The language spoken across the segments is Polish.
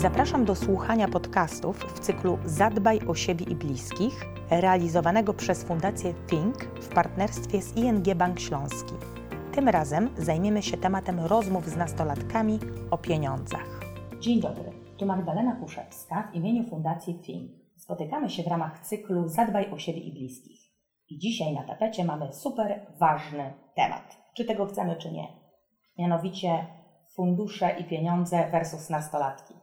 Zapraszam do słuchania podcastów w cyklu Zadbaj o siebie i bliskich, realizowanego przez Fundację Think w partnerstwie z ING Bank Śląski. Tym razem zajmiemy się tematem rozmów z nastolatkami o pieniądzach. Dzień dobry, tu Magdalena Kuszewska w imieniu Fundacji Think. Spotykamy się w ramach cyklu Zadbaj o siebie i bliskich. I dzisiaj na tapecie mamy super ważny temat. Czy tego chcemy, czy nie. Mianowicie fundusze i pieniądze versus nastolatki.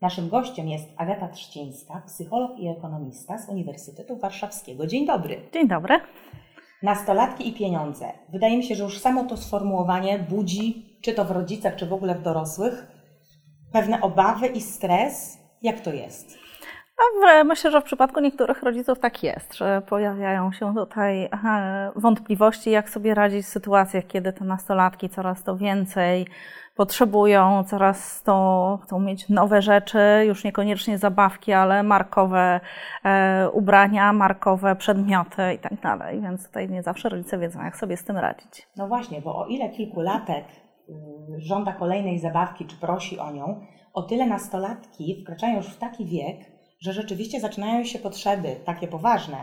Naszym gościem jest Agata Trzcińska, psycholog i ekonomista z Uniwersytetu Warszawskiego. Dzień dobry. Dzień dobry. Nastolatki i pieniądze. Wydaje mi się, że już samo to sformułowanie budzi, czy to w rodzicach, czy w ogóle w dorosłych, pewne obawy i stres. Jak to jest? No, myślę, że w przypadku niektórych rodziców tak jest, że pojawiają się tutaj wątpliwości, jak sobie radzić w sytuacjach, kiedy te nastolatki coraz to więcej potrzebują, coraz to chcą mieć nowe rzeczy, już niekoniecznie zabawki, ale markowe e, ubrania, markowe przedmioty i tak dalej. Więc tutaj nie zawsze rodzice wiedzą, jak sobie z tym radzić. No właśnie, bo o ile kilkulatek y, żąda kolejnej zabawki czy prosi o nią, o tyle nastolatki wkraczają już w taki wiek, że rzeczywiście zaczynają się potrzeby takie poważne,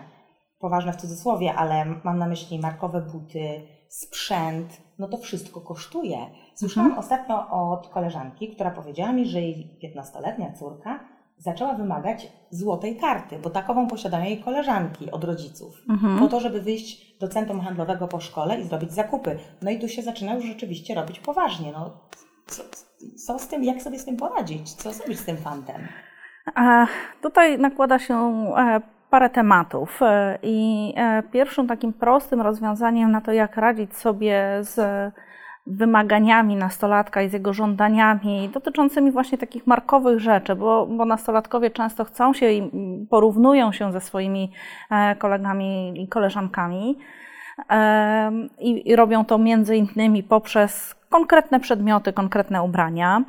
poważne w cudzysłowie, ale mam na myśli markowe buty, sprzęt, no to wszystko kosztuje. Słyszałam mhm. ostatnio od koleżanki, która powiedziała mi, że jej 15-letnia córka zaczęła wymagać złotej karty, bo takową posiadają jej koleżanki od rodziców, mhm. po to, żeby wyjść do centrum handlowego po szkole i zrobić zakupy. No i tu się zaczyna już rzeczywiście robić poważnie. No, co, co z tym, jak sobie z tym poradzić? Co zrobić z tym fantem? A tutaj nakłada się e, parę tematów. E, I e, pierwszym takim prostym rozwiązaniem na to, jak radzić sobie z wymaganiami nastolatka i z jego żądaniami dotyczącymi właśnie takich markowych rzeczy, bo, bo nastolatkowie często chcą się i porównują się ze swoimi kolegami i koleżankami. I, i robią to między innymi poprzez konkretne przedmioty, konkretne ubrania.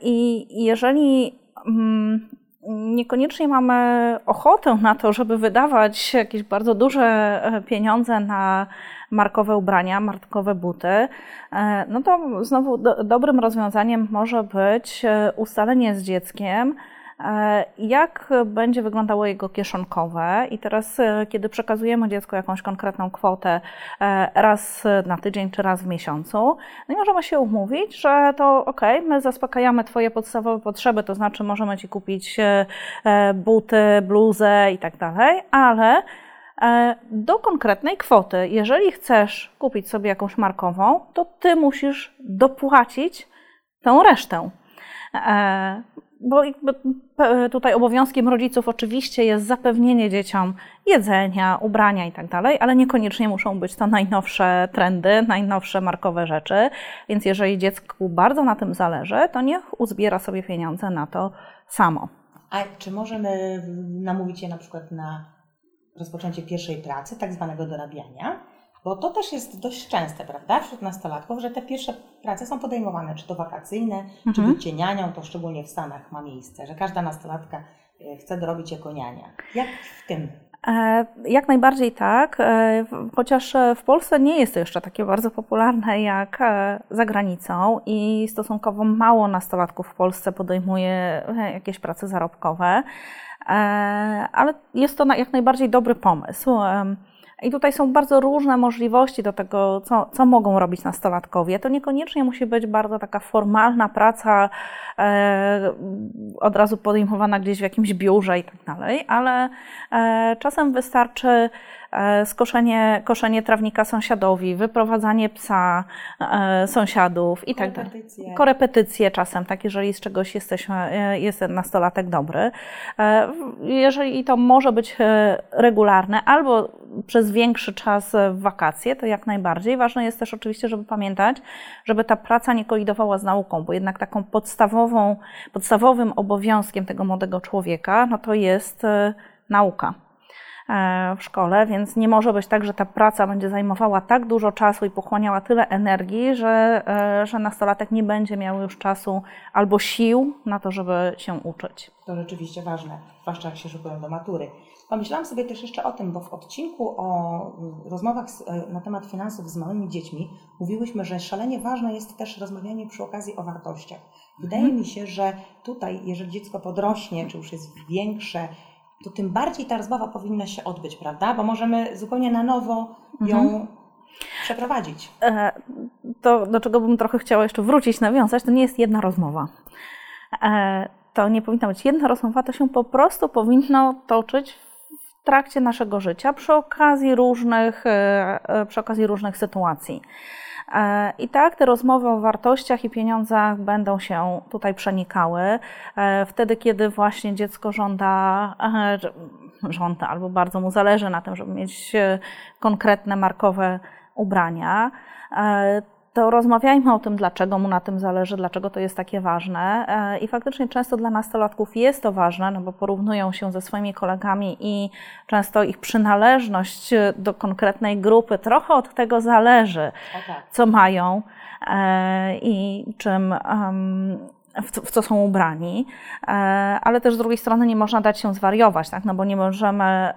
I jeżeli Mm, niekoniecznie mamy ochotę na to, żeby wydawać jakieś bardzo duże e, pieniądze na markowe ubrania, markowe buty, e, no to znowu do, dobrym rozwiązaniem może być e, ustalenie z dzieckiem, jak będzie wyglądało jego kieszonkowe? I teraz, e, kiedy przekazujemy dziecku jakąś konkretną kwotę e, raz na tydzień czy raz w miesiącu, no i możemy się umówić, że to ok, my zaspokajamy Twoje podstawowe potrzeby, to znaczy możemy Ci kupić buty, bluzę i tak dalej, ale do konkretnej kwoty. Jeżeli chcesz kupić sobie jakąś markową, to ty musisz dopłacić tą resztę bo tutaj obowiązkiem rodziców oczywiście jest zapewnienie dzieciom jedzenia, ubrania i tak ale niekoniecznie muszą być to najnowsze trendy, najnowsze markowe rzeczy. Więc jeżeli dziecku bardzo na tym zależy, to niech uzbiera sobie pieniądze na to samo. A czy możemy namówić je na przykład na rozpoczęcie pierwszej pracy, tak zwanego dorabiania? Bo to też jest dość częste, prawda, wśród nastolatków, że te pierwsze prace są podejmowane, czy to wakacyjne, mhm. czy bycie nianią, to szczególnie w Stanach ma miejsce, że każda nastolatka e, chce dorobić jako niania. Jak w tym? E, jak najbardziej tak, e, chociaż w Polsce nie jest to jeszcze takie bardzo popularne jak za granicą i stosunkowo mało nastolatków w Polsce podejmuje jakieś prace zarobkowe, ale jest to jak najbardziej dobry pomysł. I tutaj są bardzo różne możliwości do tego, co, co mogą robić nastolatkowie. To niekoniecznie musi być bardzo taka formalna praca, e, od razu podejmowana gdzieś w jakimś biurze i tak dalej, ale e, czasem wystarczy skoszenie, koszenie trawnika sąsiadowi, wyprowadzanie psa e, sąsiadów i tak dalej. Korepetycje czasem, tak, jeżeli z czegoś jesteśmy, e, jest nastolatek dobry. Jeżeli to może być regularne albo przez większy czas w wakacje, to jak najbardziej. Ważne jest też oczywiście, żeby pamiętać, żeby ta praca nie kolidowała z nauką, bo jednak taką podstawową, podstawowym obowiązkiem tego młodego człowieka, no to jest nauka. E, w szkole, więc nie może być tak, że ta praca będzie zajmowała tak dużo czasu i pochłaniała tyle energii, że, e, że nastolatek nie będzie miał już czasu albo sił na to, żeby się uczyć. To rzeczywiście ważne, zwłaszcza jak się szykują do matury. Pomyślałam sobie też jeszcze o tym, bo w odcinku o rozmowach e, na temat finansów z małymi dziećmi mówiłyśmy, że szalenie ważne jest też rozmawianie przy okazji o wartościach. Wydaje mhm. mi się, że tutaj, jeżeli dziecko podrośnie, czy już jest większe, to tym bardziej ta rozmowa powinna się odbyć, prawda? Bo możemy zupełnie na nowo ją mhm. przeprowadzić. E, to, do czego bym trochę chciała jeszcze wrócić, nawiązać, to nie jest jedna rozmowa. E, to nie powinna być jedna rozmowa, to się po prostu powinno toczyć w trakcie naszego życia przy okazji różnych, e, przy okazji różnych sytuacji. E, I tak te rozmowy o wartościach i pieniądzach będą się tutaj przenikały. E, wtedy, kiedy właśnie dziecko żąda, żąda albo bardzo mu zależy na tym, żeby mieć konkretne markowe ubrania, to rozmawiajmy o tym, dlaczego mu na tym zależy, dlaczego to jest takie ważne. E, I faktycznie często dla nastolatków jest to ważne, no bo porównują się ze swoimi kolegami i często ich przynależność do konkretnej grupy trochę od tego zależy, tak. co mają e, i czym w co są ubrani, e, ale też z drugiej strony nie można dać się zwariować, tak? no bo nie możemy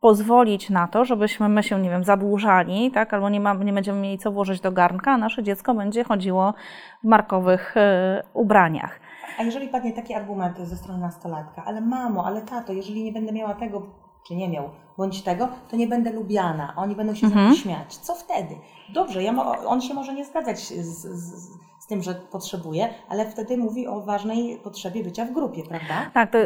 pozwolić na to, żebyśmy my się, nie wiem, zadłużali, tak, albo nie, ma, nie będziemy mieli co włożyć do garnka, a nasze dziecko będzie chodziło w markowych y, ubraniach. A jeżeli padnie taki argument ze strony nastolatka, ale mamo, ale tato, jeżeli nie będę miała tego, czy nie miał, bądź tego, to nie będę lubiana, oni będą się mhm. śmiać. Co wtedy? Dobrze, ja on się może nie zgadzać z, z, z tym, że potrzebuje, ale wtedy mówi o ważnej potrzebie bycia w grupie, prawda? Tak, to,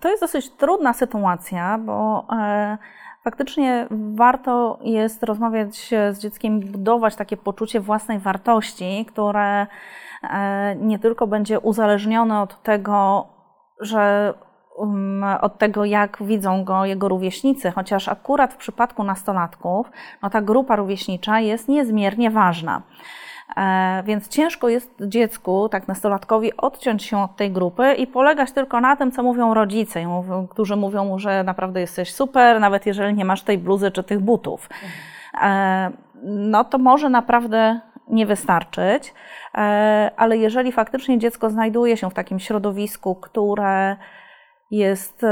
to jest dosyć trudna sytuacja, bo e, faktycznie warto jest rozmawiać z dzieckiem, budować takie poczucie własnej wartości, które e, nie tylko będzie uzależnione od tego, że um, od tego, jak widzą go jego rówieśnicy, chociaż akurat w przypadku nastolatków no ta grupa rówieśnicza jest niezmiernie ważna. E, więc ciężko jest dziecku, tak nastolatkowi, odciąć się od tej grupy i polegać tylko na tym, co mówią rodzice, którzy mówią mu, że naprawdę jesteś super, nawet jeżeli nie masz tej bluzy czy tych butów. E, no to może naprawdę nie wystarczyć, e, ale jeżeli faktycznie dziecko znajduje się w takim środowisku, które jest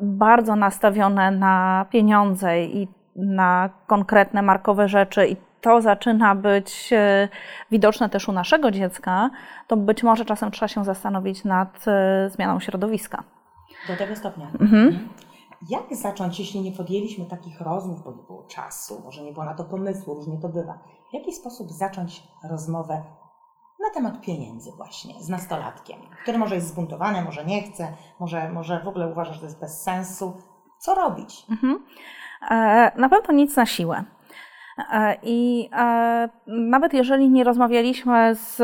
bardzo nastawione na pieniądze i na konkretne markowe rzeczy i to zaczyna być e, widoczne też u naszego dziecka, to być może czasem trzeba się zastanowić nad e, zmianą środowiska. Do tego stopnia. Mhm. mhm. Jak zacząć, jeśli nie podjęliśmy takich rozmów, bo nie było czasu, może nie było na to pomysłu, różnie to bywa. W jaki sposób zacząć rozmowę na temat pieniędzy właśnie z nastolatkiem, który może jest zbuntowany, może nie chce, może, może w ogóle uważa, że to jest bez sensu. Co robić? Mhm. E, na pewno nic na siłę. E, I e, nawet jeżeli nie rozmawialiśmy z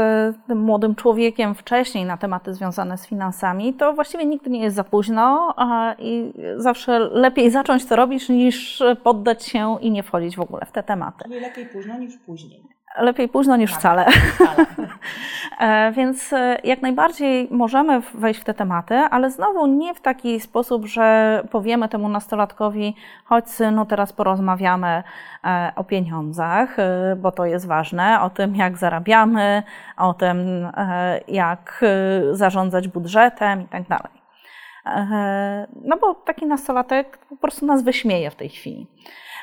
tym młodym człowiekiem wcześniej na tematy związane z finansami, to właściwie nigdy nie jest za późno i zawsze lepiej zacząć to robić niż poddać się i nie wchodzić w ogóle w te tematy. Czyli lepiej późno niż później. Lepiej późno niż tak, wcale. wcale. E, więc e, jak najbardziej możemy wejść w te tematy, ale znowu nie w taki sposób, że powiemy temu nastolatkowi, chodź synu, teraz porozmawiamy e, o pieniądzach, bo to jest ważne, o tym jak zarabiamy, o tym jak zarządzać budżetem i tak dalej. No bo taki nastolatek po prostu nas wyśmieje w tej chwili.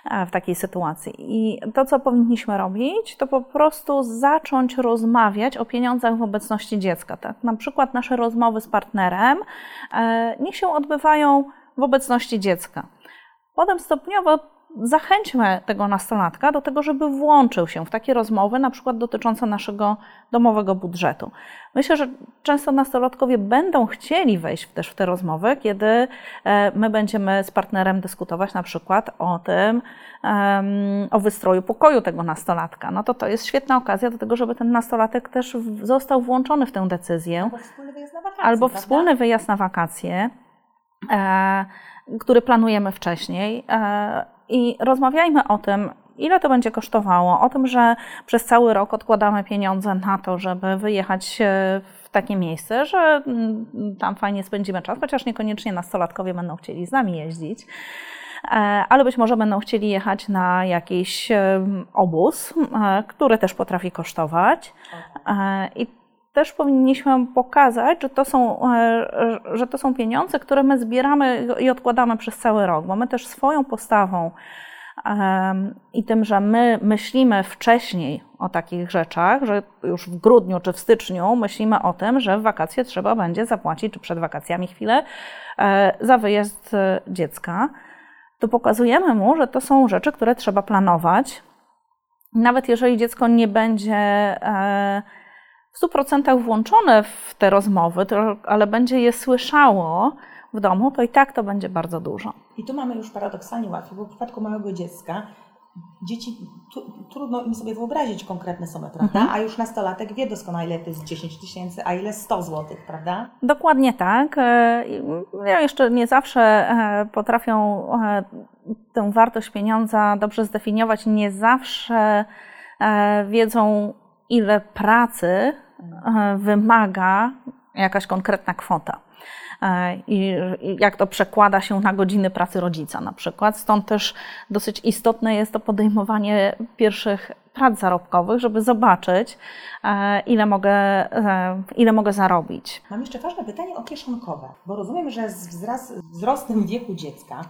E, w takiej sytuacji. I to, co powinniśmy robić, to po prostu zacząć rozmawiać o pieniądzach w obecności dziecka. Tak? Na przykład nasze rozmowy z partnerem e, niech się odbywają w obecności dziecka. Potem stopniowo zachęćmy tego nastolatka do tego, żeby włączył się w takie rozmowy, na przykład dotyczące naszego domowego budżetu. Myślę, że często nastolatkowie będą chcieli wejść też w te rozmowy, kiedy e, my będziemy z partnerem dyskutować na przykład o tym, o wystroju pokoju tego nastolatka. No to to jest świetna okazja do tego, żeby ten nastolatek też został włączony w tę decyzję. Albo wspólny wyjazd na wakacje. Albo wspólny wyjazd na wakacje, e, który planujemy wcześniej e, i rozmawiajmy o tym, ile to będzie kosztowało, o tym, że przez cały rok odkładamy pieniądze na to, żeby wyjechać w takie miejsce, że mm, tam fajnie spędzimy czas, chociaż niekoniecznie nastolatkowie będą chcieli z nami jeździć e, ale być może będą chcieli jechać na jakiś obóz, e, który też potrafi kosztować. I też powinniśmy pokazać, że to, są, e, że to są pieniądze, które my zbieramy i odkładamy przez cały rok, bo my też swoją postawą i tym, że my myślimy wcześniej o takich rzeczach, że już w grudniu czy w styczniu myślimy o tym, że w wakacje trzeba będzie zapłacić, czy przed wakacjami chwilę, e, za wyjazd e, dziecka, to pokazujemy mu, że to są rzeczy, które trzeba planować. Nawet jeżeli dziecko nie będzie w 100% włączone w te rozmowy, ale będzie je słyszało, w domu, to i tak to będzie bardzo dużo. I tu mamy już paradoksalnie łatwiej, bo w przypadku małego dziecka dzieci, tu, trudno im sobie wyobrazić konkretne sumy, prawda? Mhm. A już nastolatek wie doskonale, ile to jest 10 tysięcy, a ile 100 złotych, prawda? Dokładnie tak. E, ja jeszcze nie zawsze e, potrafią e, tę wartość pieniądza dobrze zdefiniować, nie zawsze wiedzą, ile pracy wymaga jakaś konkretna kwota. E, i jak to przekłada się na godziny pracy rodzica na przykład. Stąd też dosyć istotne jest to podejmowanie pierwszych prac zarobkowych, żeby zobaczyć, e, ile mogę, e, ile mogę zarobić. Mam jeszcze ważne pytanie o kieszonkowe, bo rozumiem, że z wzrostem wieku dziecka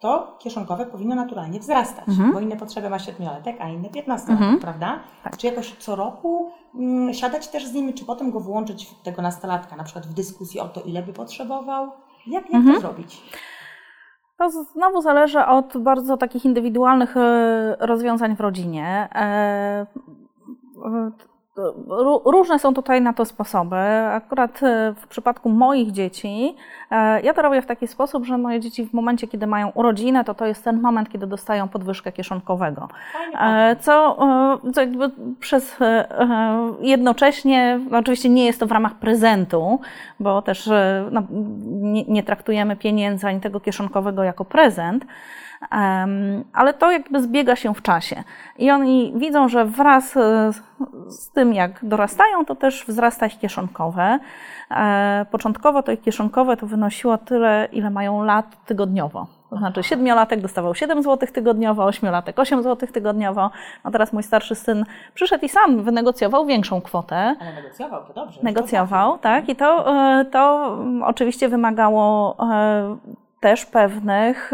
to kieszonkowe powinno naturalnie wzrastać, mhm. bo inne potrzeby ma siedmiolatek, a inne piętnastolatek, mhm. prawda? Tak. Czy jakoś co roku mm, siadać też z nimi, czy potem go włączyć w tego nastolatka, na przykład w dyskusji o to, ile by potrzebował? Jak, jak mhm. to zrobić? To znowu zależy od bardzo takich indywidualnych e, rozwiązań w rodzinie. Różne są tutaj na to sposoby. Akurat e, w przypadku moich dzieci, e, ja to robię w taki sposób, że moje dzieci w momencie, kiedy mają urodzinę, to to jest ten moment, kiedy dostają podwyżkę kieszonkowego. E, co, co jakby przez jednocześnie, oczywiście nie jest to w ramach prezentu, bo też no, nie, nie traktujemy pieniędzy ani tego kieszonkowego jako prezent, ale to jakby zbiega się w czasie. I oni widzą, że wraz e, z tym, jak dorastają, to też wzrasta ich kieszonkowe. E, początkowo to ich kieszonkowe to wynosiło tyle, ile mają lat tygodniowo. To znaczy siedmiolatek dostawał 7 zł tygodniowo, ośmiolatek 8 zł tygodniowo. No teraz mój starszy syn przyszedł i sam wynegocjował większą kwotę. Ale negocjował, to dobrze. Negocjował, tak. I to, e, to oczywiście wymagało też pewnych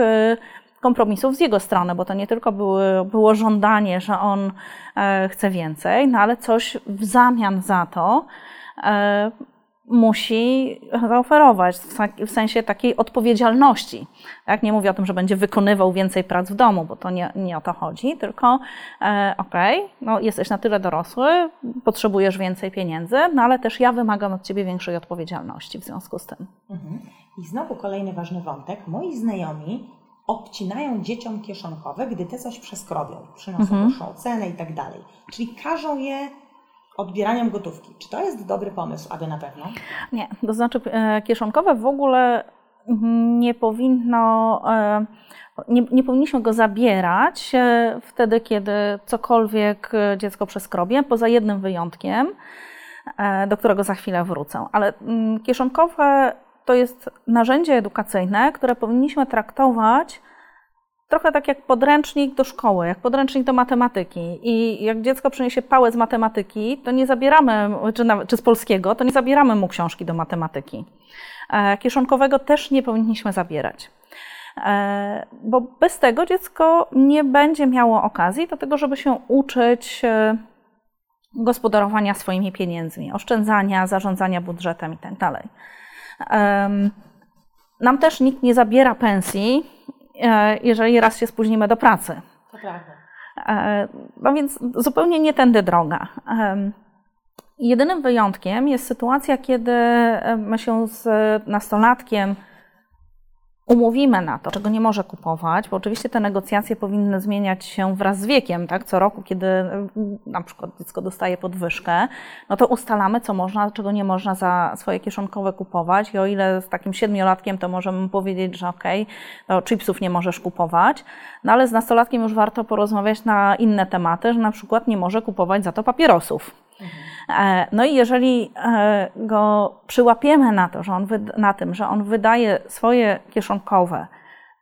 kompromisów z jego strony, bo to nie tylko były, było żądanie, że on e, chce więcej, no ale coś w zamian za to e, musi zaoferować, w sensie takiej odpowiedzialności. Tak? Nie mówię o tym, że będzie wykonywał więcej prac w domu, bo to nie, nie o to chodzi, tylko e, okej, okay, no jesteś na tyle dorosły, potrzebujesz więcej pieniędzy, no ale też ja wymagam od ciebie większej odpowiedzialności w związku z tym. Mhm. I znowu kolejny ważny wątek. Moi znajomi obcinają dzieciom kieszonkowe, gdy te coś przeskrobią, przynoszą mhm. wyższą cenę i tak dalej. Czyli każą je odbieraniem gotówki. Czy to jest dobry pomysł, aby na pewno? Nie, to znaczy e, kieszonkowe w ogóle nie powinno, e, nie, nie powinniśmy go zabierać e, wtedy, kiedy cokolwiek dziecko przeskrobie, poza jednym wyjątkiem, do którego za chwilę wrócę. Ale mm, kieszonkowe to jest narzędzie edukacyjne, które powinniśmy traktować trochę tak jak podręcznik do szkoły, jak podręcznik do matematyki. I jak dziecko przyniesie pałę z matematyki, to nie zabieramy, czy, czy z polskiego, to nie zabieramy mu książki do matematyki. E, kieszonkowego też nie powinniśmy zabierać. E, bo bez tego dziecko nie będzie miało okazji do tego, żeby się uczyć e, gospodarowania swoimi pieniędzmi, oszczędzania, zarządzania budżetem itd. Tak nam też nikt nie zabiera pensji, e, jeżeli raz się spóźnimy do pracy. To prawda. E, no więc zupełnie nie tędy droga. Jedynym wyjątkiem jest sytuacja, kiedy my się z nastolatkiem umówimy na to, czego nie może kupować, bo oczywiście te negocjacje powinny zmieniać się wraz z wiekiem, tak? Co roku, kiedy mm, na przykład dziecko dostaje podwyżkę, no to ustalamy, co można, czego nie można za swoje kieszonkowe kupować i o ile z takim siedmiolatkiem to możemy powiedzieć, że okej, okay, to chipsów nie możesz kupować, no ale z nastolatkiem już warto porozmawiać na inne tematy, że na przykład nie może kupować za to papierosów. Mhm. E, no i jeżeli e, go przyłapiemy na, to, że on na tym, że on wydaje swoje kieszonkowe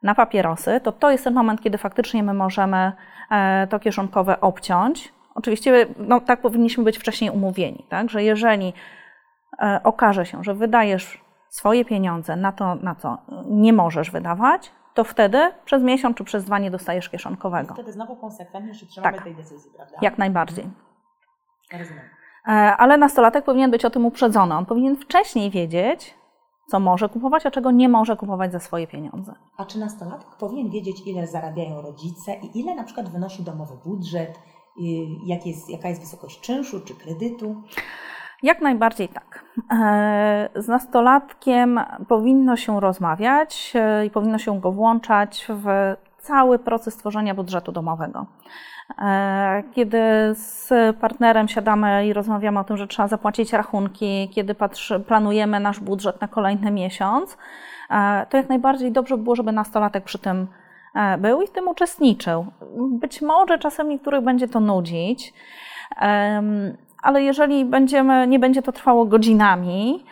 na papierosy, to to jest ten moment, kiedy faktycznie my możemy e, to kieszonkowe obciąć Oczywiście no, tak powinniśmy być wcześniej umówieni, tak? że jeżeli okaże się, że wydajesz swoje pieniądze na to, na co nie możesz wydawać, to wtedy przez miesiąc czy przez dwa nie dostajesz kieszonkowego. Wtedy znowu konsekwentnie się trzymamy Tak. tej decyzji, prawda? Jak najbardziej. Rozumiem. E, Ale nastolatek powinien być o tym uprzedzony. On powinien wcześniej wiedzieć, co może kupować, a czego nie może kupować za swoje pieniądze. A czy nastolatek powinien wiedzieć, ile zarabiają rodzice i ile na przykład wynosi domowy budżet, y, jak jest, jaka jest wysokość czynszu czy kredytu? Jak najbardziej tak. E, Z nastolatkiem powinno się rozmawiać e, i powinno się go włączać w cały proces tworzenia budżetu domowego. E, Kiedy z partnerem siadamy i rozmawiamy o tym, że trzeba zapłacić rachunki, kiedy patrzy, planujemy nasz budżet na kolejny miesiąc, e, to jak najbardziej dobrze by było, żeby nastolatek przy tym e, był i w tym uczestniczył. Być może czasem niektórych będzie to nudzić, ale jeżeli będziemy, nie będzie to trwało godzinami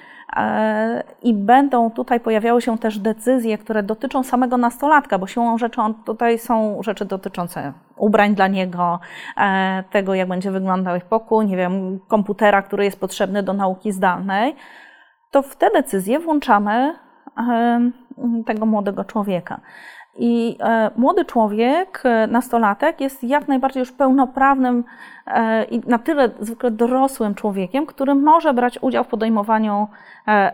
i będą tutaj pojawiały się też decyzje, które dotyczą samego nastolatka, bo siłą rzeczy on, tutaj są rzeczy dotyczące ubrań dla niego, e, tego jak będzie wyglądał ich pokój, nie wiem, komputera, który jest potrzebny do nauki zdalnej, to w te decyzje włączamy e, tego młodego człowieka. I e, młody człowiek, e, nastolatek, jest jak najbardziej już pełnoprawnym e, i na tyle zwykle dorosłym człowiekiem, który może brać udział w podejmowaniu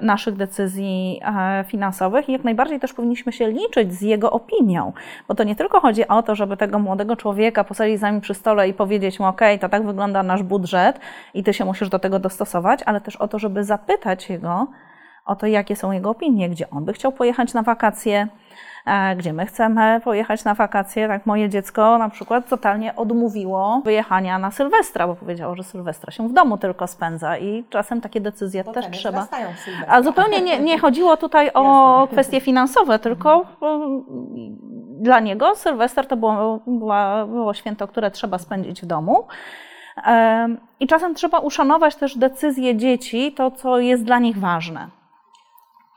naszych decyzji finansowych. I jak najbardziej też powinniśmy się liczyć z jego opinią, bo to nie tylko chodzi o to, żeby tego młodego człowieka posadzić z nami przy stole i powiedzieć mu, ok, to tak wygląda nasz budżet i ty się musisz do tego dostosować, ale też o to, żeby zapytać jego o to, jakie są jego opinie, gdzie on by chciał pojechać na wakacje, gdzie my chcemy pojechać na wakacje. Tak, moje dziecko na przykład totalnie odmówiło wyjechania na Sylwestra, bo powiedziało, że Sylwestra się w domu tylko spędza i czasem takie decyzje Bo też trzeba. A zupełnie nie, nie chodziło tutaj o Jasne. kwestie finansowe, tylko dla niego Sylwester to było, było święto, które trzeba spędzić w domu. I czasem trzeba uszanować też decyzje dzieci, to co jest dla nich ważne.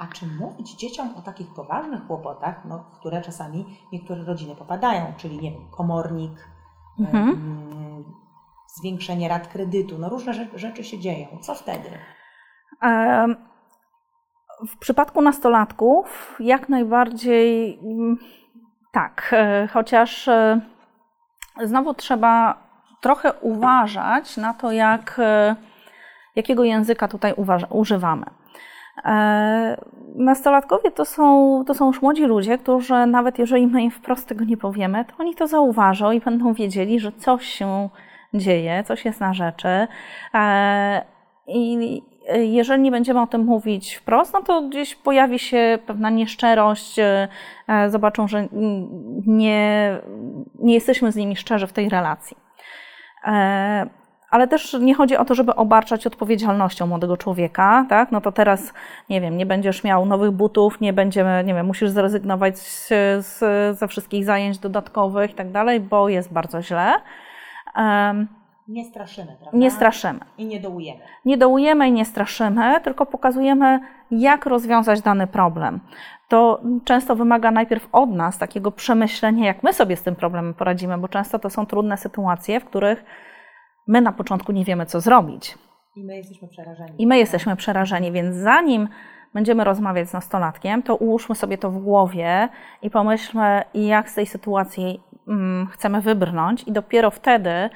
A czy mówić dzieciom o takich poważnych kłopotach, no, w które czasami niektóre rodziny popadają, czyli nie wiem, komornik, Mhm. zwiększenie rat kredytu, no różne rzeczy, rzeczy się dzieją. Co wtedy? W przypadku nastolatków jak najbardziej mm, tak, e, chociaż e, znowu trzeba trochę uważać na to, jak, e, jakiego języka tutaj uważa, używamy. E, Nastolatkowie to są, to są już młodzi ludzie, którzy nawet jeżeli my im wprost tego nie powiemy, to oni to zauważą i będą wiedzieli, że coś się dzieje, coś jest na rzeczy. E, I jeżeli nie będziemy o tym mówić wprost, no to gdzieś pojawi się pewna nieszczerość, e, zobaczą, że nie, nie jesteśmy z nimi szczerzy w tej relacji. Ale też nie chodzi o to, żeby obarczać odpowiedzialnością młodego człowieka, tak? No to teraz, nie wiem, nie będziesz miał nowych butów, nie będziemy, nie wiem, musisz zrezygnować z, z, ze wszystkich zajęć dodatkowych i tak dalej, bo jest bardzo źle. Em, Nie straszymy, prawda? Nie straszymy. I nie dołujemy. Nie dołujemy i nie straszymy, tylko pokazujemy, jak rozwiązać dany problem. To często wymaga najpierw od nas takiego przemyślenia, jak my sobie z tym problemem poradzimy, bo często to są trudne sytuacje, w których my na początku nie wiemy, co zrobić. I my jesteśmy przerażeni. I my jesteśmy przerażeni, więc zanim będziemy rozmawiać z nastolatkiem, to ułóżmy sobie to w głowie i pomyślmy, jak z tej sytuacji mm, chcemy wybrnąć, i dopiero wtedy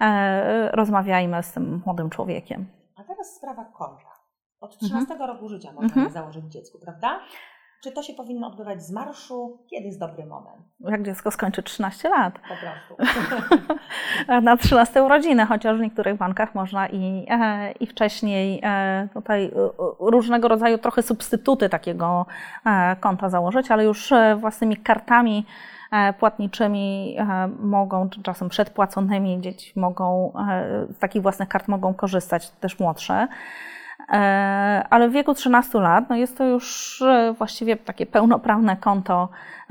e, rozmawiajmy z tym młodym człowiekiem. A teraz sprawa konta. Od Mhm. 13 roku życia można Mhm. założyć dziecku, prawda? Czy to się powinno odbywać z marszu? Kiedy jest dobry moment? Jak dziecko skończy 13 lat, Po prostu. na 13 urodziny, chociaż w niektórych bankach można i, e, i wcześniej e, tutaj e, różnego rodzaju trochę substytuty takiego konta założyć, ale już własnymi kartami płatniczymi mogą, czy czasem przedpłaconymi dzieci mogą, z takich własnych kart mogą korzystać też młodsze. E, Ale w wieku 13 lat no jest to już e, właściwie takie pełnoprawne konto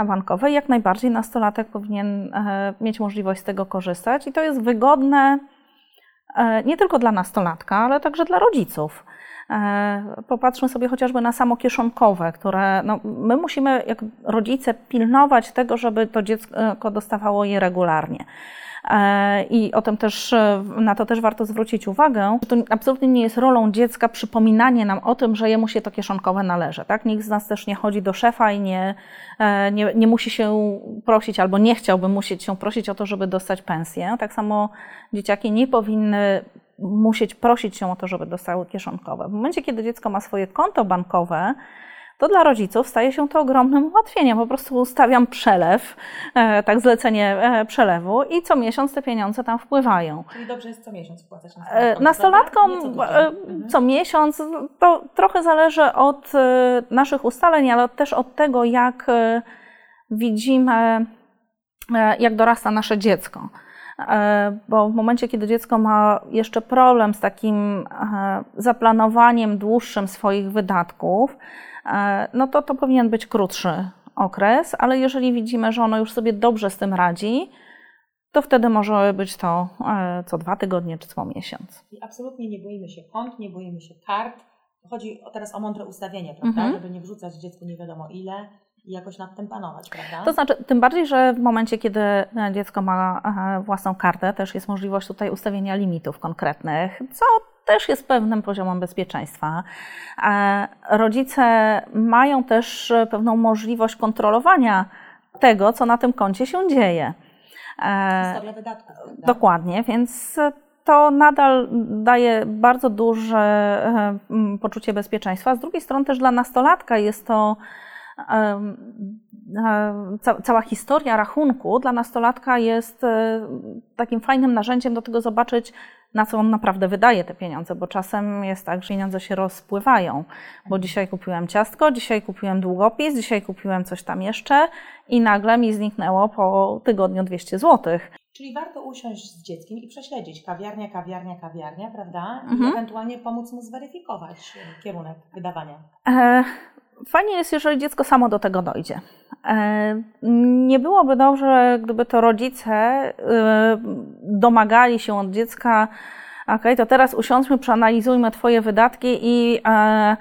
bankowe. Jak najbardziej nastolatek powinien e, mieć możliwość z tego korzystać i to jest wygodne nie tylko dla nastolatka, ale także dla rodziców. Popatrzmy sobie chociażby na samo kieszonkowe, które no, my musimy, jak rodzice, pilnować tego, żeby to dziecko dostawało je regularnie. E, I o tym też, na to też warto zwrócić uwagę. To absolutnie nie jest rolą dziecka przypominanie nam o tym, że jemu się to kieszonkowe należy. Tak? Nikt z nas też nie chodzi do szefa i nie, e, nie, nie musi się prosić, albo nie chciałby musieć się prosić o to, żeby dostać pensję. Tak samo dzieciaki nie powinny musieć prosić się o to, żeby dostały kieszonkowe. W momencie, kiedy dziecko ma swoje konto bankowe, to dla rodziców staje się to ogromnym ułatwieniem. Po prostu ustawiam przelew, e, tak zlecenie e, przelewu i co miesiąc te pieniądze tam wpływają. Czyli dobrze jest co miesiąc wpłacać na e, Nastolatkom co, mhm. co miesiąc, to trochę zależy od naszych ustaleń, ale też od tego, jak widzimy, jak dorasta nasze dziecko bo w momencie, kiedy dziecko ma jeszcze problem z takim zaplanowaniem dłuższym swoich wydatków, no to to powinien być krótszy okres, ale jeżeli widzimy, że ono już sobie dobrze z tym radzi, to wtedy może być to e, co dwa tygodnie czy co miesiąc. I absolutnie nie boimy się kont, nie boimy się kart. Chodzi teraz o mądre ustawienie, prawda? Mhm. Żeby nie wrzucać dziecku nie wiadomo ile jakoś nad tym panować, prawda? To znaczy, tym bardziej, że w momencie, kiedy e, dziecko ma własną kartę, też jest możliwość tutaj ustawienia limitów konkretnych, co też jest pewnym poziomem bezpieczeństwa. Rodzice mają też pewną możliwość kontrolowania tego, co na tym koncie się dzieje. Historia wydatków. Prawda? Dokładnie, więc to nadal daje bardzo duże e, poczucie bezpieczeństwa. Z drugiej strony też dla nastolatka jest to cała historia rachunku dla nastolatka jest e, takim fajnym narzędziem do tego zobaczyć, na co on naprawdę wydaje te pieniądze, bo czasem jest tak, że pieniądze się rozpływają, bo dzisiaj kupiłem ciastko, dzisiaj kupiłem długopis, dzisiaj kupiłem coś tam jeszcze i nagle mi zniknęło po tygodniu 200 zł. Czyli warto usiąść z dzieckiem i prześledzić kawiarnia, kawiarnia, kawiarnia, prawda? I mhm. ewentualnie pomóc mu zweryfikować kierunek wydawania. E, fajnie jest, jeżeli dziecko samo do tego dojdzie. E, nie byłoby dobrze, gdyby to rodzice e, domagali się od dziecka, ok, to teraz usiądźmy, przeanalizujmy Twoje wydatki i e,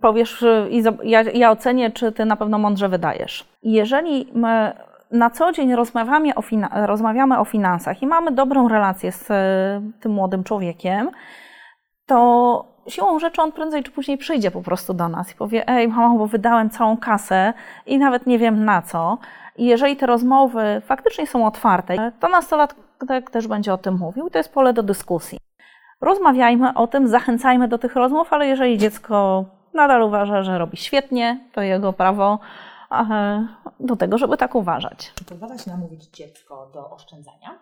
powiesz, i ja, ja ocenię, czy Ty na pewno mądrze wydajesz. Jeżeli my na co dzień rozmawiamy o, rozmawiamy o finansach i mamy dobrą relację z tym młodym człowiekiem, to siłą rzeczy on prędzej czy później przyjdzie po prostu do nas i powie: Ej, mamo, bo wydałem całą kasę i nawet nie wiem na co. I jeżeli te rozmowy faktycznie są otwarte, to nastolatek też będzie o tym mówił i to jest pole do dyskusji. Rozmawiajmy o tym, zachęcajmy do tych rozmów, ale jeżeli dziecko nadal uważa, że robi świetnie, to jego prawo do tego, żeby tak uważać. Czy pozwala się namówić dziecko do oszczędzania?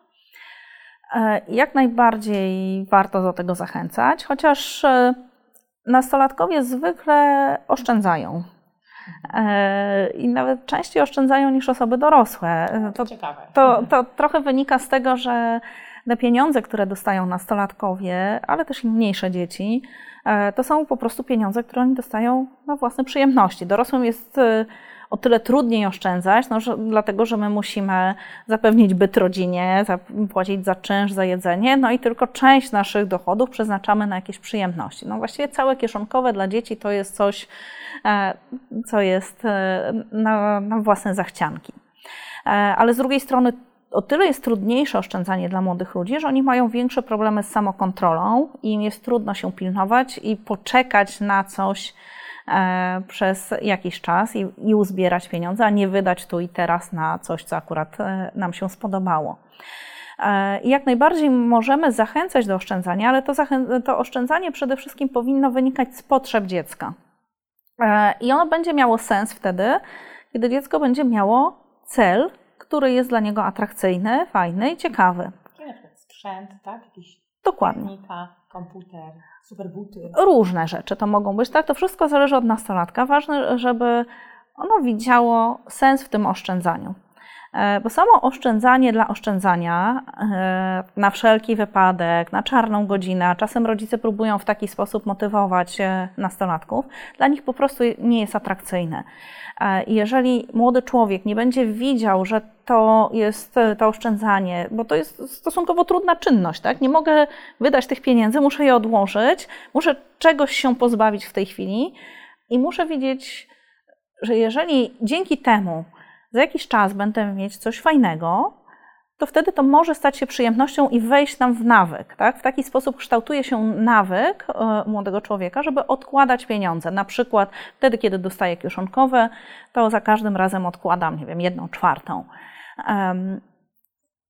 E, jak najbardziej warto do tego zachęcać, chociaż e, nastolatkowie zwykle oszczędzają. E, I nawet częściej oszczędzają niż osoby dorosłe. To, ciekawe. To, to trochę wynika z tego, że te pieniądze, które dostają nastolatkowie, ale też i mniejsze dzieci, to są po prostu pieniądze, które oni dostają na własne przyjemności. Dorosłym jest o tyle trudniej oszczędzać, no, że, dlatego że my musimy zapewnić byt rodzinie, zapłacić za czynsz, za jedzenie, no i tylko część naszych dochodów przeznaczamy na jakieś przyjemności. No właściwie całe kieszonkowe dla dzieci to jest coś, e, co jest e, na, na własne zachcianki. E, ale z drugiej strony o tyle jest trudniejsze oszczędzanie dla młodych ludzi, że oni mają większe problemy z samokontrolą i im jest trudno się pilnować i poczekać na coś, przez jakiś czas i, i uzbierać pieniądze, a nie wydać tu i teraz na coś, co akurat e, nam się spodobało. E, I jak najbardziej możemy zachęcać do oszczędzania, ale to, to oszczędzanie przede wszystkim powinno wynikać z potrzeb dziecka. I ono będzie miało sens wtedy, kiedy dziecko będzie miało cel, który jest dla niego atrakcyjny, fajny i ciekawy. Sprzęt, tak? Jakiś Dokładnie. Technika, komputer, super buty. Różne rzeczy to mogą być, tak? To wszystko zależy od nastolatka. Ważne, żeby ono widziało sens w tym oszczędzaniu. E, bo samo oszczędzanie dla oszczędzania e, na wszelki wypadek, na czarną godzinę, czasem rodzice próbują w taki sposób motywować e, nastolatków, dla nich po prostu nie jest atrakcyjne. Jeżeli młody człowiek nie będzie widział, że to jest to oszczędzanie, bo to jest stosunkowo trudna czynność, tak? Nie mogę wydać tych pieniędzy, muszę je odłożyć, muszę czegoś się pozbawić w tej chwili i muszę wiedzieć, że jeżeli dzięki temu za jakiś czas będę mieć coś fajnego, to wtedy to może stać się przyjemnością i wejść nam w nawyk. Tak? W taki sposób kształtuje się nawyk u młodego człowieka, żeby odkładać pieniądze. Na przykład wtedy, kiedy dostaję kieszonkowe, to za każdym razem odkładam, nie wiem, jedną czwartą. Um,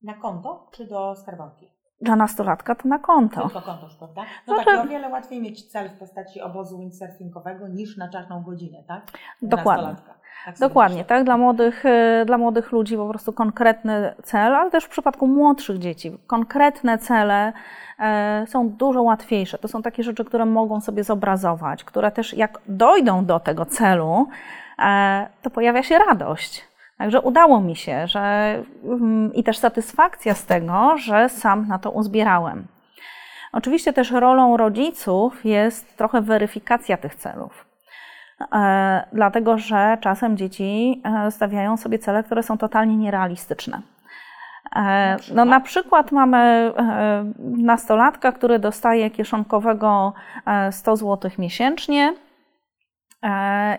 na konto czy do skarbonki? Dla nastolatka to na konto. Tylko konto, prawda? No znaczy, tak, o wiele łatwiej mieć cel w postaci obozu windsurfingowego niż na czarną godzinę, tak? Dokładnie. Tak Dokładnie, tak? Dla młodych, y, dla młodych ludzi po prostu konkretny cel, ale też w przypadku młodszych dzieci konkretne cele e, są dużo łatwiejsze. To są takie rzeczy, które mogą sobie zobrazować, które też jak dojdą do tego celu, e, to pojawia się radość. Także udało mi się, że mm, i też satysfakcja z tego, że sam na to uzbierałem. Oczywiście też rolą rodziców jest trochę weryfikacja tych celów. E, dlatego, że czasem dzieci e, stawiają sobie cele, które są totalnie nierealistyczne. E, no, na przykład mamy nastolatka, który dostaje kieszonkowego 100 zł miesięcznie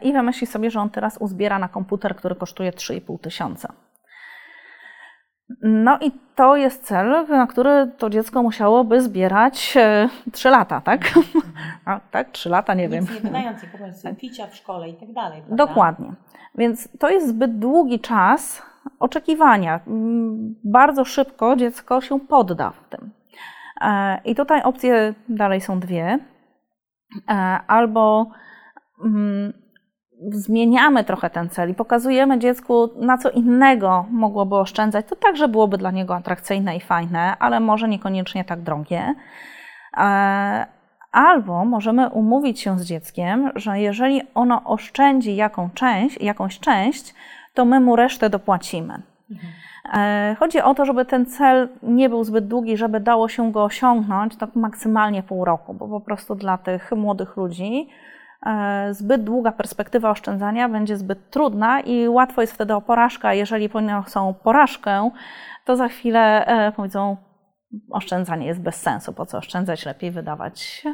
i wymyśli sobie, że on teraz uzbiera na komputer, który kosztuje 3,5 tysiąca. No i to jest cel, na który to dziecko musiałoby zbierać 3 e, lata, tak? A, tak, 3 lata, nie Nic wiem. nie wydając, jak picia w szkole i tak dalej. Prawda? Dokładnie. Więc to jest zbyt długi czas oczekiwania. Bardzo szybko dziecko się podda w tym. E, I tutaj opcje dalej są dwie. E, albo zmieniamy trochę ten cel i pokazujemy dziecku, na co innego mogłoby oszczędzać, to także byłoby dla niego atrakcyjne i fajne, ale może niekoniecznie tak drogie. E, albo możemy umówić się z dzieckiem, że jeżeli ono oszczędzi jaką część, jakąś część, to my mu resztę dopłacimy. Mhm. E, chodzi o to, żeby ten cel nie był zbyt długi, żeby dało się go osiągnąć tak maksymalnie pół roku, bo po prostu dla tych młodych ludzi zbyt długa perspektywa oszczędzania będzie zbyt trudna i łatwo jest wtedy o porażkę. Jeżeli poniosą porażkę, to za chwilę e, powiedzą, oszczędzanie jest bez sensu. Po co oszczędzać? Lepiej wydawać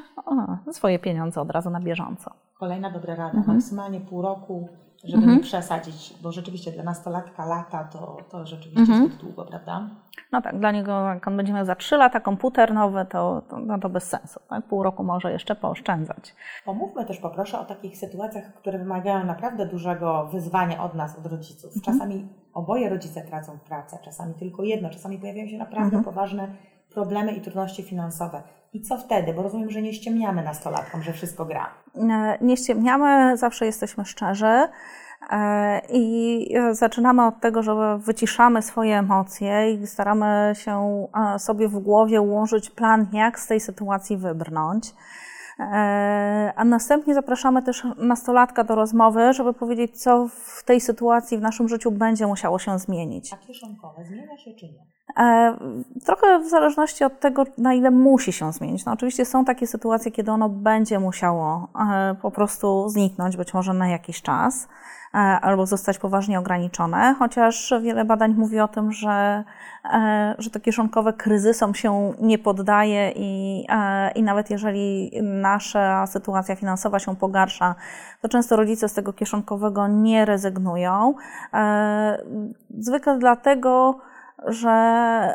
swoje pieniądze od razu na bieżąco. Kolejna dobra rada. Mhm. Maksymalnie pół roku żeby mhm. nie przesadzić, bo rzeczywiście dla nastolatka lata to, to rzeczywiście mhm. zbyt długo, prawda? No tak, dla niego jak on będzie miał za 3 lata komputer nowy, to, to, no to bez sensu. Tak? Pół roku może jeszcze pooszczędzać. Pomówmy też poproszę o takich sytuacjach, które wymagają naprawdę dużego wyzwania od nas, od rodziców. Mhm. Czasami oboje rodzice tracą pracę, czasami tylko jedno, czasami pojawiają się naprawdę mhm. poważne problemy i trudności finansowe. I co wtedy? Bo rozumiem, że nie ściemniamy nastolatkom, że wszystko gra. E, nie ściemniamy, zawsze jesteśmy szczerzy. E, I zaczynamy od tego, że wyciszamy swoje emocje i staramy się e, sobie w głowie ułożyć plan, jak z tej sytuacji wybrnąć. A następnie zapraszamy też nastolatka do rozmowy, żeby powiedzieć, co w tej sytuacji w naszym życiu będzie musiało się zmienić. A kieszonkowe zmienia się czy nie? E, trochę w zależności od tego, na ile musi się zmienić. No oczywiście są takie sytuacje, kiedy ono będzie musiało e, po prostu zniknąć, być może na jakiś czas. E, albo zostać poważnie ograniczone, chociaż wiele badań mówi o tym, że, że to kieszonkowe kryzysom się nie poddaje i, i nawet jeżeli nasza sytuacja finansowa się pogarsza, to często rodzice z tego kieszonkowego nie rezygnują. Zwykle dlatego, że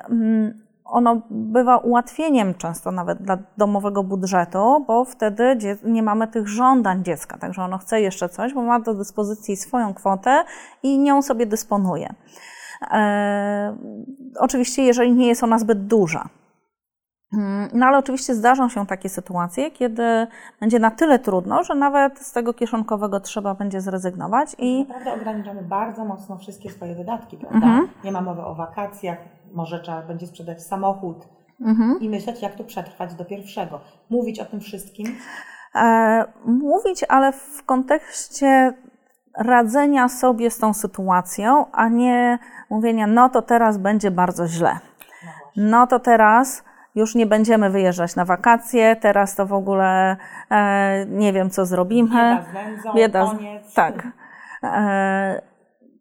mm, ono bywa ułatwieniem często nawet dla domowego budżetu, bo wtedy nie mamy tych żądań dziecka, także ono chce jeszcze coś, bo ma do dyspozycji swoją kwotę i nią sobie dysponuje. E, oczywiście, jeżeli nie jest ona zbyt duża. Mm, no ale oczywiście zdarzą się takie sytuacje, kiedy będzie na tyle trudno, że nawet z tego kieszonkowego trzeba będzie zrezygnować. I naprawdę ograniczamy bardzo mocno wszystkie swoje wydatki, prawda? Mhm. Nie ma mowy o wakacjach, może trzeba będzie sprzedać samochód mhm. i myśleć, jak to przetrwać do pierwszego. Mówić o tym wszystkim? E, mówić, ale w kontekście radzenia sobie z tą sytuacją, a nie mówienia, no to teraz będzie bardzo źle. No, no to teraz już nie będziemy wyjeżdżać na wakacje, teraz to w ogóle e, nie wiem, co zrobimy. Bieda z nędzą, Bieda, koniec. Tak. E,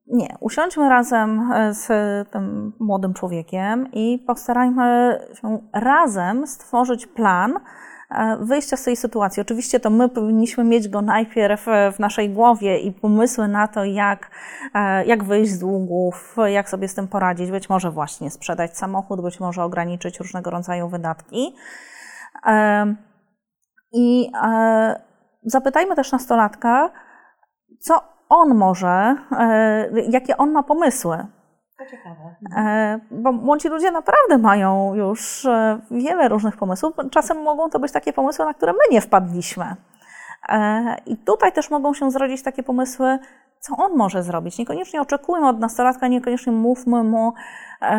nie, usiądźmy razem e, z tym młodym człowiekiem i postarajmy się razem stworzyć plan, wyjścia z tej sytuacji. Oczywiście to my powinniśmy mieć go najpierw w naszej głowie i pomysły na to, jak, e, jak wyjść z długów, jak sobie z tym poradzić. Być może właśnie sprzedać samochód, być może ograniczyć różnego rodzaju wydatki. I zapytajmy też nastolatka, co on może, jakie on ma pomysły ciekawe. E, bo młodzi ludzie naprawdę mają już e, wiele różnych pomysłów. Czasem mogą to być takie pomysły, na które my nie wpadliśmy. E, I tutaj też mogą się zrodzić takie pomysły, co on może zrobić. Niekoniecznie oczekujmy od nastolatka, niekoniecznie mówmy mu,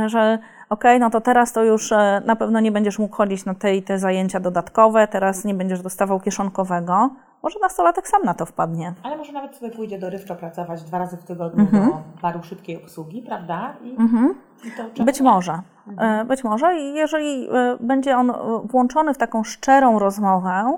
że okej, okay, no to teraz to już na pewno nie będziesz mógł chodzić na te i te zajęcia dodatkowe, teraz nie będziesz dostawał kieszonkowego może nastolatek sam na to wpadnie. Ale może nawet sobie pójdzie dorywczo pracować dwa razy w tygodniu mhm. do baru szybkiej obsługi, prawda? I, mhm. i Być może. Mhm. E, być może i jeżeli e, będzie on włączony w taką szczerą rozmowę, E,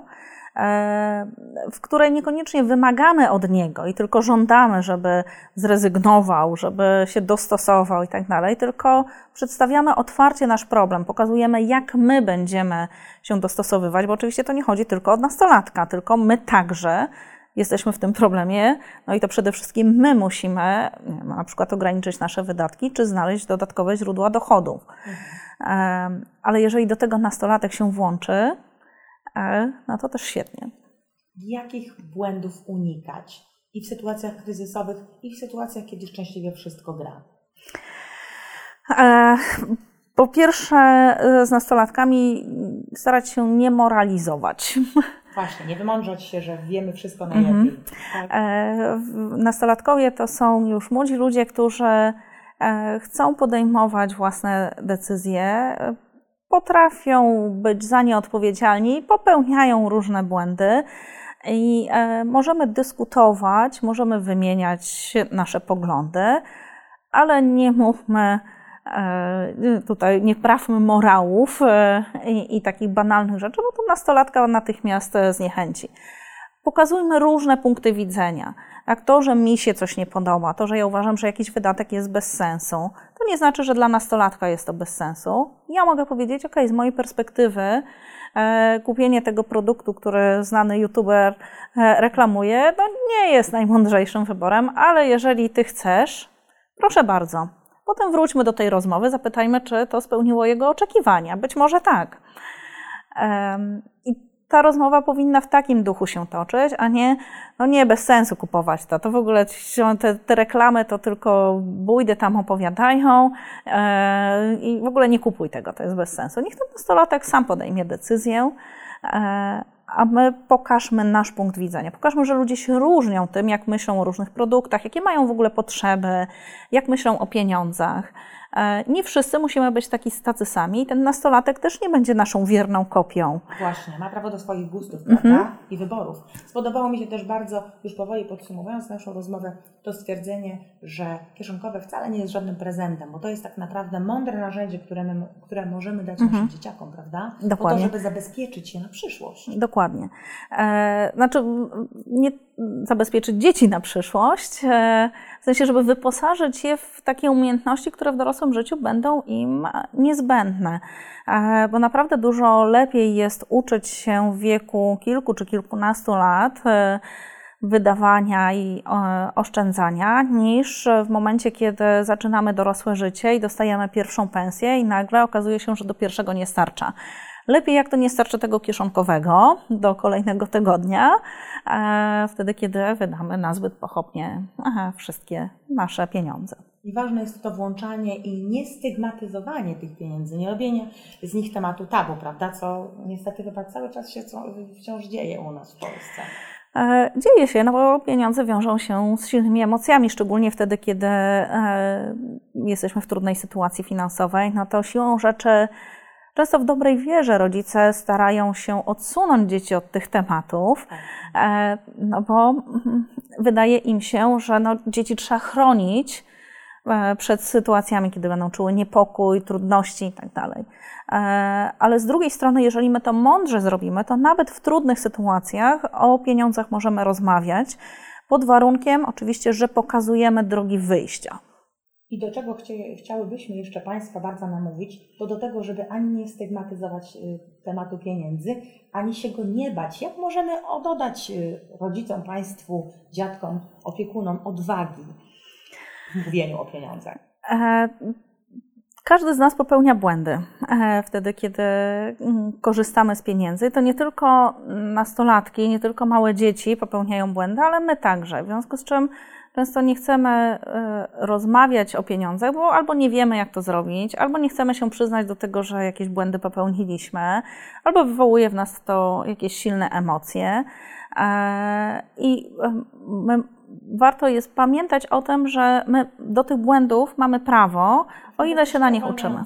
w której niekoniecznie wymagamy od niego i tylko żądamy, żeby zrezygnował, żeby się dostosował i tak dalej, tylko przedstawiamy otwarcie nasz problem, pokazujemy, jak my będziemy się dostosowywać, bo oczywiście to nie chodzi tylko od nastolatka, tylko my także jesteśmy w tym problemie, no i to przede wszystkim my musimy wiem, na przykład ograniczyć nasze wydatki, czy znaleźć dodatkowe źródła dochodów. Mhm. Ale jeżeli do tego nastolatek się włączy, no to też świetnie. Jakich błędów unikać i w sytuacjach kryzysowych, i w sytuacjach, kiedy szczęśliwie wszystko gra? E, po pierwsze, e, z nastolatkami starać się nie moralizować. Właśnie, nie wymądrzać się, że wiemy wszystko najlepiej. Mhm. Tak? E, nastolatkowie to są już młodzi ludzie, którzy chcą podejmować własne decyzje, potrafią być za nie odpowiedzialni, popełniają różne błędy. I e, możemy dyskutować, możemy wymieniać nasze poglądy, ale nie mówmy e, tutaj, nie prawmy morałów e, i, i takich banalnych rzeczy, bo to nastolatka natychmiast zniechęci. Pokazujmy różne punkty widzenia. Jak to, że mi się coś nie podoba, to, że ja uważam, że jakiś wydatek jest bez sensu, nie znaczy, że dla nastolatka jest to bez sensu. Ja mogę powiedzieć, ok, z mojej perspektywy e, kupienie tego produktu, który znany youtuber e, reklamuje, no nie jest najmądrzejszym wyborem, ale jeżeli ty chcesz, proszę bardzo. Potem wróćmy do tej rozmowy, zapytajmy, czy to spełniło jego oczekiwania. Być może tak. I ta rozmowa powinna w takim duchu się toczyć, a nie, no nie, bez sensu kupować to. To w ogóle te, te reklamy to tylko bójdy tam opowiadają e, i w ogóle nie kupuj tego, to jest bez sensu. Niech ten nastolatek sam podejmie decyzję, e, a my pokażmy nasz punkt widzenia. Pokażmy, że ludzie się różnią tym, jak myślą o różnych produktach, jakie mają w ogóle potrzeby, jak myślą o pieniądzach. E, nie wszyscy musimy być taki tacy sami i ten nastolatek też nie będzie naszą wierną kopią. Właśnie, ma prawo do swoich gustów prawda? Mhm. i wyborów. Spodobało mi się też bardzo, już powoli podsumowując naszą rozmowę, to stwierdzenie, że kieszonkowe wcale nie jest żadnym prezentem, bo to jest tak naprawdę mądre narzędzie, które, my, które możemy dać mhm. naszym dzieciakom, prawda? Dokładnie. Po to, żeby zabezpieczyć się na przyszłość. Dokładnie. E, znaczy, nie zabezpieczyć dzieci na przyszłość, e, w sensie, żeby wyposażyć je w takie umiejętności, które w dorosłym życiu będą im niezbędne. E, bo naprawdę dużo lepiej jest uczyć się w wieku kilku czy kilkunastu lat e, wydawania i oszczędzania, niż w momencie, kiedy zaczynamy dorosłe życie i dostajemy pierwszą pensję i nagle okazuje się, że do pierwszego nie starcza. Lepiej jak to nie starczy tego kieszonkowego do kolejnego tygodnia, e, wtedy kiedy wydamy nazbyt pochopnie wszystkie nasze pieniądze. I ważne jest to włączanie i niestygmatyzowanie tych pieniędzy, nie robienie z nich tematu tabu, prawda? Co niestety chyba cały czas się wciąż dzieje u nas w Polsce. E, dzieje się, no bo pieniądze wiążą się z silnymi emocjami, szczególnie wtedy, kiedy e, jesteśmy w trudnej sytuacji finansowej. No to siłą rzeczy Często w dobrej wierze rodzice starają się odsunąć dzieci od tych tematów, tak. e, no bo mhm, wydaje im się, że no, dzieci trzeba chronić e, przed sytuacjami, kiedy będą czuły niepokój, trudności itd. Tak e, ale z drugiej strony, jeżeli my to mądrze zrobimy, to nawet w trudnych sytuacjach o pieniądzach możemy rozmawiać, pod warunkiem oczywiście, że pokazujemy drogi wyjścia. I do czego chcie, chciałybyśmy jeszcze Państwa bardzo namówić, to do tego, żeby ani nie stygmatyzować y, tematu pieniędzy, ani się go nie bać. Jak możemy dodać y, rodzicom, Państwu, dziadkom, opiekunom odwagi w mówieniu o pieniądzach? E, każdy z nas popełnia błędy e, wtedy, kiedy mm, korzystamy z pieniędzy. To nie tylko nastolatki, nie tylko małe dzieci popełniają błędy, ale my także. W związku z czym często nie chcemy e, rozmawiać o pieniądzach, bo albo nie wiemy, jak to zrobić, albo nie chcemy się przyznać do tego, że jakieś błędy popełniliśmy, albo wywołuje w nas to jakieś silne emocje. E, I my warto jest pamiętać o tym, że my do tych błędów mamy prawo, o ile się na nich uczymy.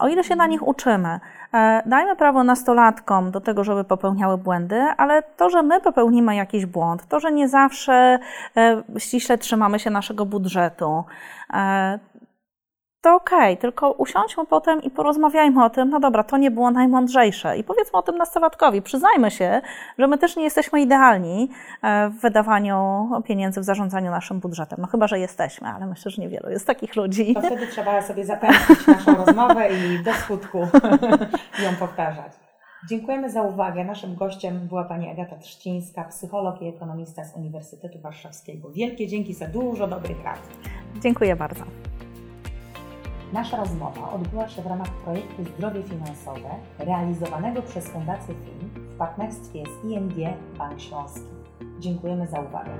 O ile się na nich uczymy. E, dajmy prawo nastolatkom do tego, żeby popełniały błędy, ale to, że my popełnimy jakiś błąd, to, że nie zawsze e, ściśle trzymamy się naszego budżetu, e, to okej, okay, tylko usiądźmy potem i porozmawiajmy o tym, no dobra, to nie było najmądrzejsze i powiedzmy o tym nastolatkowi, przyznajmy się, że my też nie jesteśmy idealni e, w wydawaniu pieniędzy, w zarządzaniu naszym budżetem, no chyba, że jesteśmy, ale myślę, że niewielu jest takich ludzi. To wtedy trzeba sobie zapędzić naszą rozmowę i do skutku ją powtarzać. Dziękujemy za uwagę. Naszym gościem była pani Agata Trzcińska, psycholog i ekonomista z Uniwersytetu Warszawskiego. Wielkie dzięki za dużo dobrych rad. Dziękuję bardzo. Nasza rozmowa odbyła się w ramach projektu Zdrowie Finansowe realizowanego przez Fundację Film w partnerstwie z ING Bank Śląski. Dziękujemy za uwagę.